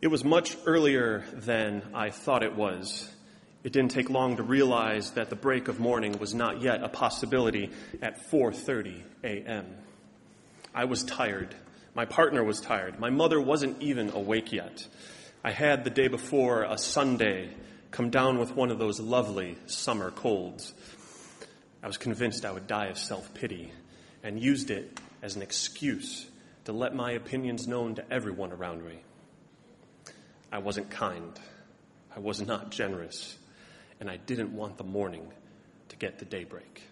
It was much earlier than I thought it was. It didn't take long to realize that the break of morning was not yet a possibility at 4:30 a.m. I was tired. My partner was tired. My mother wasn't even awake yet. I had the day before a Sunday come down with one of those lovely summer colds. I was convinced I would die of self-pity and used it as an excuse to let my opinions known to everyone around me. I wasn't kind. I was not generous. And I didn't want the morning to get to daybreak.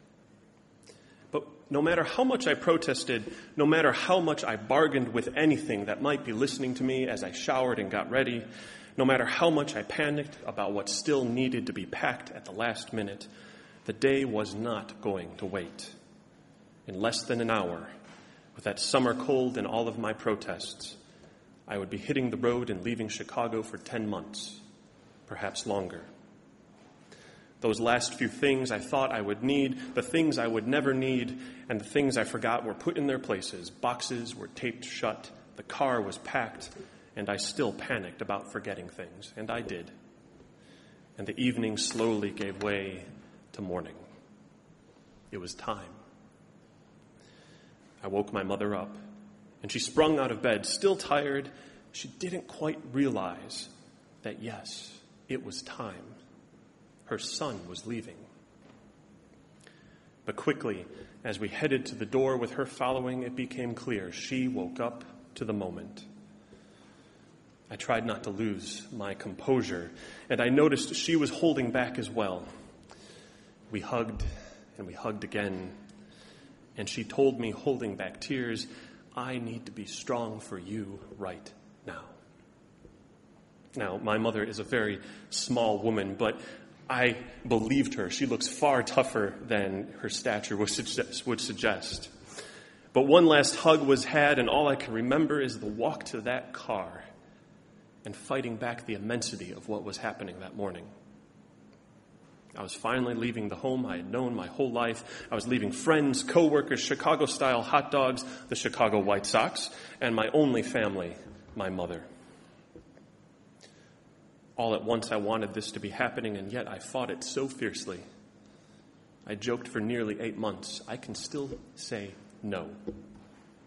But no matter how much I protested, no matter how much I bargained with anything that might be listening to me as I showered and got ready, no matter how much I panicked about what still needed to be packed at the last minute, the day was not going to wait. In less than an hour, with that summer cold and all of my protests, I would be hitting the road and leaving Chicago for 10 months, perhaps longer. Those last few things I thought I would need, the things I would never need, and the things I forgot were put in their places. Boxes were taped shut, the car was packed, and I still panicked about forgetting things, and I did. And the evening slowly gave way to morning. It was time. I woke my mother up and she sprung out of bed, still tired. She didn't quite realize that, yes, it was time. Her son was leaving. But quickly, as we headed to the door with her following, it became clear she woke up to the moment. I tried not to lose my composure, and I noticed she was holding back as well. We hugged and we hugged again, and she told me, holding back tears, I need to be strong for you right now. Now, my mother is a very small woman, but I believed her. She looks far tougher than her stature would suggest. But one last hug was had, and all I can remember is the walk to that car and fighting back the immensity of what was happening that morning. I was finally leaving the home I had known my whole life. I was leaving friends, coworkers, Chicago style hot dogs, the Chicago White Sox, and my only family, my mother. All at once I wanted this to be happening, and yet I fought it so fiercely. I joked for nearly eight months. I can still say no.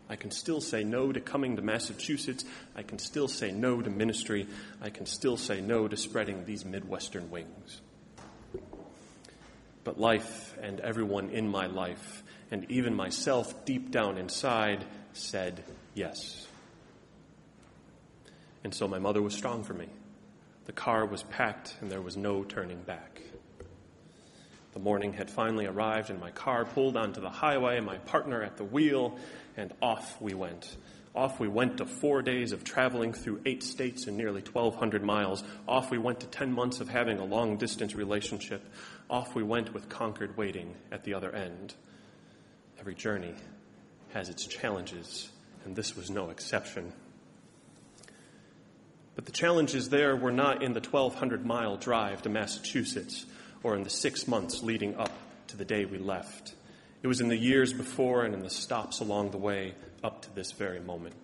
I can still say no to coming to Massachusetts. I can still say no to ministry. I can still say no to spreading these Midwestern wings but life and everyone in my life, and even myself deep down inside, said yes. And so my mother was strong for me. The car was packed, and there was no turning back. The morning had finally arrived, and my car pulled onto the highway, my partner at the wheel, and off we went. Off we went to four days of traveling through eight states and nearly 1,200 miles. Off we went to 10 months of having a long distance relationship. Off we went with Concord waiting at the other end. Every journey has its challenges, and this was no exception. But the challenges there were not in the 1,200 mile drive to Massachusetts or in the six months leading up to the day we left. It was in the years before and in the stops along the way up to this very moment.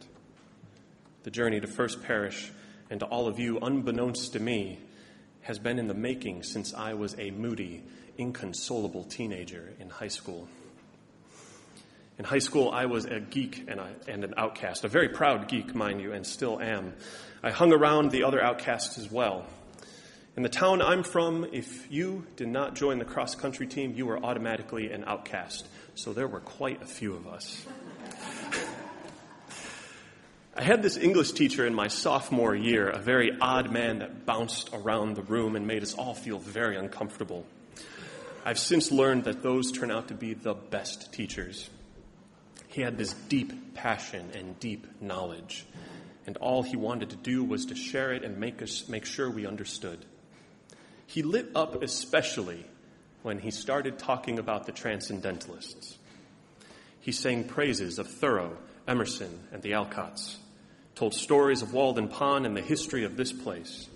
The journey to First Parish and to all of you, unbeknownst to me, has been in the making since I was a moody, inconsolable teenager in high school. In high school, I was a geek and, and, an outcast, a very proud geek, mind you, and still am. I hung around the other outcasts as well. In the town I'm from, if you did not join the cross country team, you were automatically an outcast. So there were quite a few of us. I had this English teacher in my sophomore year, a very odd man that bounced around the room and made us all feel very uncomfortable. I've since learned that those turn out to be the best teachers. He had this deep passion and deep knowledge, and all he wanted to do was to share it and make us make sure we understood. He lit up especially when he started talking about the transcendentalists. He sang praises of Thoreau, Emerson, and the Alcotts, told stories of Walden Pond and the history of this place.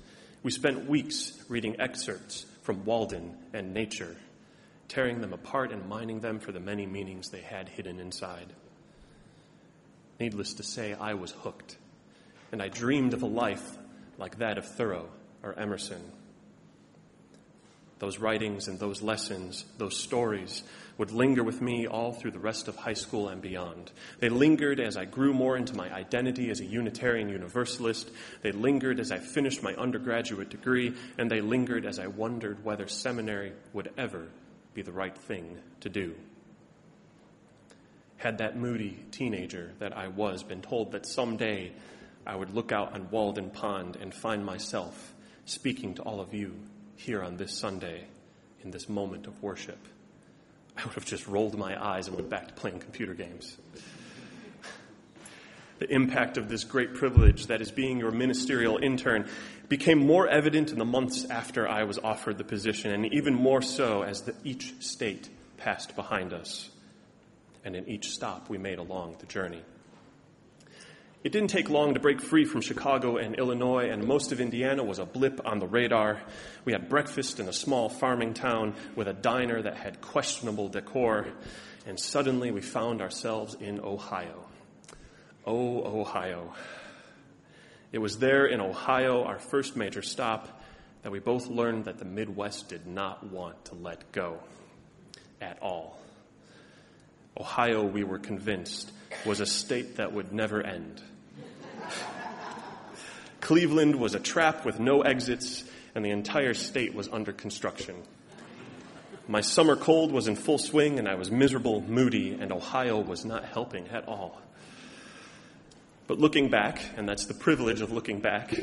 We spent weeks reading excerpts from Walden and Nature, tearing them apart and mining them for the many meanings they had hidden inside. Needless to say, I was hooked, and I dreamed of a life like that of Thoreau or Emerson. Those writings and those lessons, those stories, would linger with me all through the rest of high school and beyond. They lingered as I grew more into my identity as a Unitarian Universalist. They lingered as I finished my undergraduate degree, and they lingered as I wondered whether seminary would ever be the right thing to do. Had that moody teenager that I was been told that someday I would look out on Walden Pond and find myself speaking to all of you here on this Sunday in this moment of worship, I would have just rolled my eyes and went back to playing computer games. The impact of this great privilege that is being your ministerial intern became more evident in the months after I was offered the position, and even more so as the, each state passed behind us, and in each stop we made along the journey. It didn't take long to break free from Chicago and Illinois, and most of Indiana was a blip on the radar. We had breakfast in a small farming town with a diner that had questionable decor, and suddenly we found ourselves in Ohio. Oh, Ohio. It was there in Ohio, our first major stop, that we both learned that the Midwest did not want to let go at all. Ohio, we were convinced, was a state that would never end. Cleveland was a trap with no exits, and the entire state was under construction. My summer cold was in full swing, and I was miserable, moody, and Ohio was not helping at all. But looking back, and that's the privilege of looking back,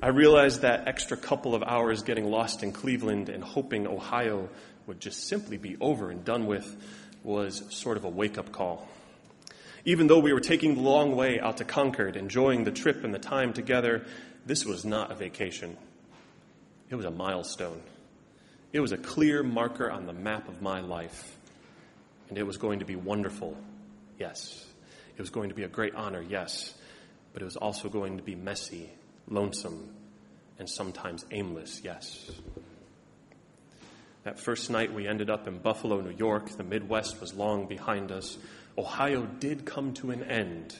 I realized that extra couple of hours getting lost in Cleveland and hoping Ohio would just simply be over and done with was sort of a wake up call. Even though we were taking the long way out to Concord, enjoying the trip and the time together, this was not a vacation. It was a milestone. It was a clear marker on the map of my life. And it was going to be wonderful, yes. It was going to be a great honor, yes. But it was also going to be messy, lonesome, and sometimes aimless, yes. That first night we ended up in Buffalo, New York. The Midwest was long behind us. Ohio did come to an end,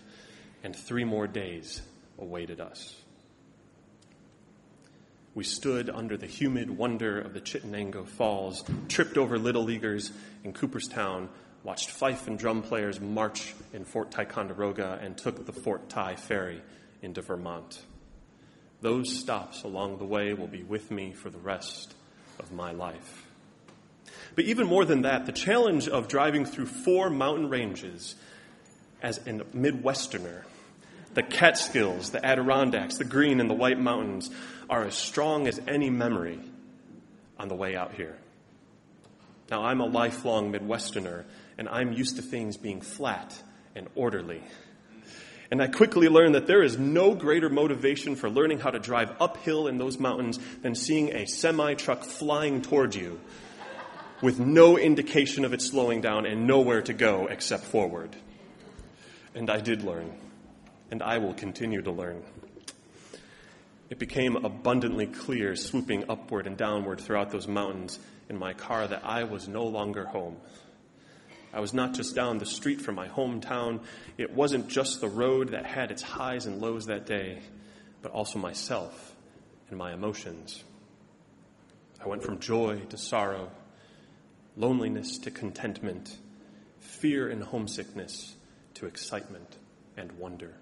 and three more days awaited us. We stood under the humid wonder of the Chittenango Falls, tripped over little leaguers in Cooperstown, watched fife and drum players march in Fort Ticonderoga, and took the Fort Ti ferry into Vermont. Those stops along the way will be with me for the rest of my life. But even more than that, the challenge of driving through four mountain ranges as a Midwesterner, the Catskills, the Adirondacks, the Green and the White Mountains, are as strong as any memory on the way out here. Now, I'm a lifelong Midwesterner, and I'm used to things being flat and orderly. And I quickly learned that there is no greater motivation for learning how to drive uphill in those mountains than seeing a semi truck flying toward you with no indication of it slowing down and nowhere to go except forward. And I did learn, and I will continue to learn. It became abundantly clear, swooping upward and downward throughout those mountains in my car, that I was no longer home. I was not just down the street from my hometown. It wasn't just the road that had its highs and lows that day, but also myself and my emotions. I went from joy to sorrow, loneliness to contentment, fear and homesickness to excitement and wonder.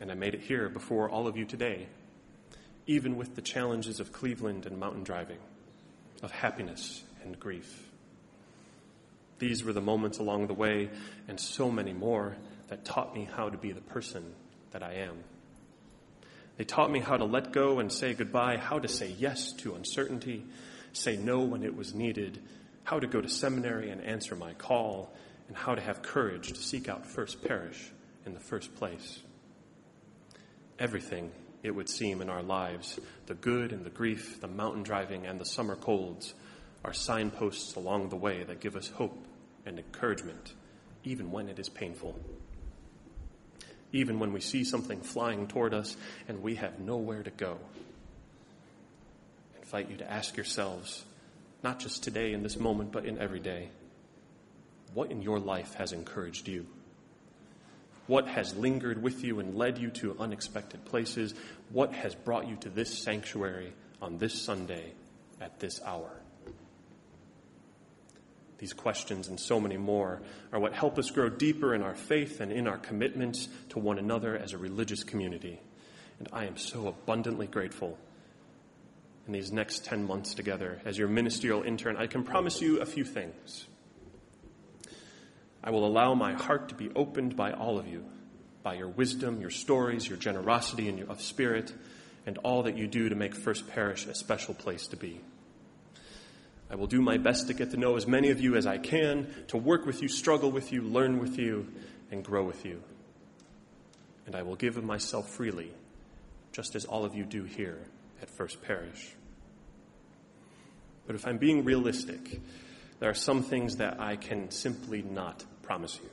And I made it here before all of you today, even with the challenges of Cleveland and mountain driving, of happiness and grief. These were the moments along the way, and so many more, that taught me how to be the person that I am. They taught me how to let go and say goodbye, how to say yes to uncertainty, say no when it was needed, how to go to seminary and answer my call, and how to have courage to seek out First Parish in the first place. Everything, it would seem, in our lives, the good and the grief, the mountain driving and the summer colds, are signposts along the way that give us hope and encouragement, even when it is painful. Even when we see something flying toward us and we have nowhere to go invite you to ask yourselves, not just today in this moment, but in every day, what in your life has encouraged you? What has lingered with you and led you to unexpected places? What has brought you to this sanctuary on this Sunday at this hour? These questions and so many more are what help us grow deeper in our faith and in our commitments to one another as a religious community. And I am so abundantly grateful in these next 10 months together as your ministerial intern. I can promise you a few things. I will allow my heart to be opened by all of you, by your wisdom, your stories, your generosity and your, of spirit, and all that you do to make First Parish a special place to be. I will do my best to get to know as many of you as I can, to work with you, struggle with you, learn with you, and grow with you. And I will give of myself freely, just as all of you do here at First Parish. But if I'm being realistic, there are some things that I can simply not promise you.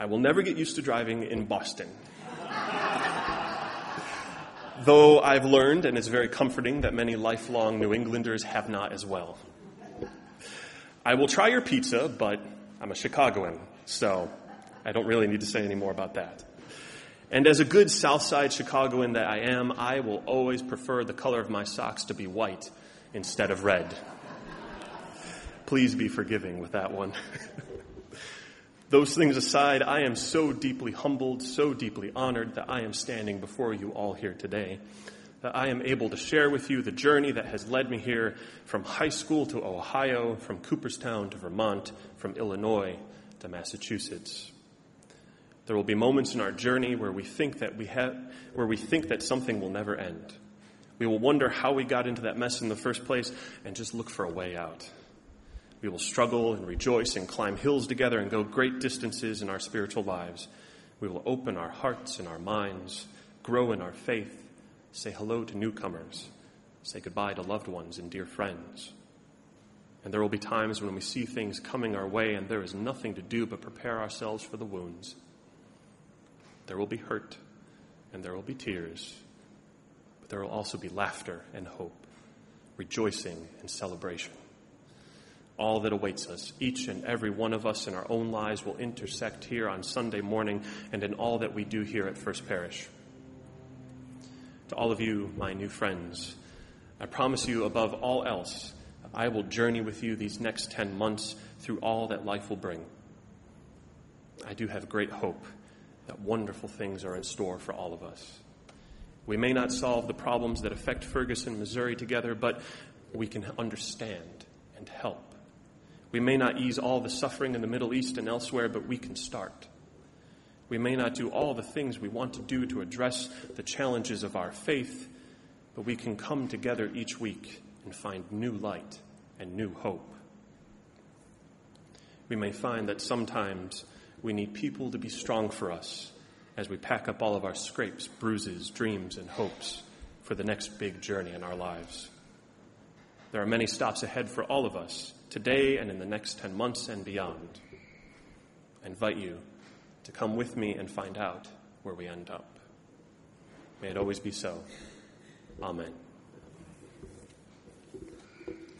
I will never get used to driving in Boston. Though I've learned, and it's very comforting, that many lifelong New Englanders have not as well. I will try your pizza, but I'm a Chicagoan, so I don't really need to say any more about that. And as a good Southside Chicagoan that I am, I will always prefer the color of my socks to be white instead of red. Please be forgiving with that one. Those things aside, I am so deeply humbled, so deeply honored that I am standing before you all here today. That I am able to share with you the journey that has led me here from high school to Ohio, from Cooperstown to Vermont, from Illinois to Massachusetts. There will be moments in our journey where we think that we have, where we think that something will never end. We will wonder how we got into that mess in the first place and just look for a way out. We will struggle and rejoice and climb hills together and go great distances in our spiritual lives. We will open our hearts and our minds, grow in our faith, say hello to newcomers, say goodbye to loved ones and dear friends. And there will be times when we see things coming our way and there is nothing to do but prepare ourselves for the wounds. There will be hurt and there will be tears, there will also be laughter and hope, rejoicing and celebration all that awaits us. Each and every one of us in our own lives will intersect here on Sunday morning and in all that we do here at First Parish. To all of you, my new friends, I promise you, above all else, I will journey with you these next 10 months through all that life will bring. I do have great hope that wonderful things are in store for all of us. We may not solve the problems that affect Ferguson, Missouri together, but we can understand and help. We may not ease all the suffering in the Middle East and elsewhere, but we can start. We may not do all the things we want to do to address the challenges of our faith, but we can come together each week and find new light and new hope. We may find that sometimes we need people to be strong for us as we pack up all of our scrapes, bruises, dreams, and hopes for the next big journey in our lives. There are many stops ahead for all of us today and in the next 10 months and beyond. I invite you to come with me and find out where we end up. May it always be so. Amen.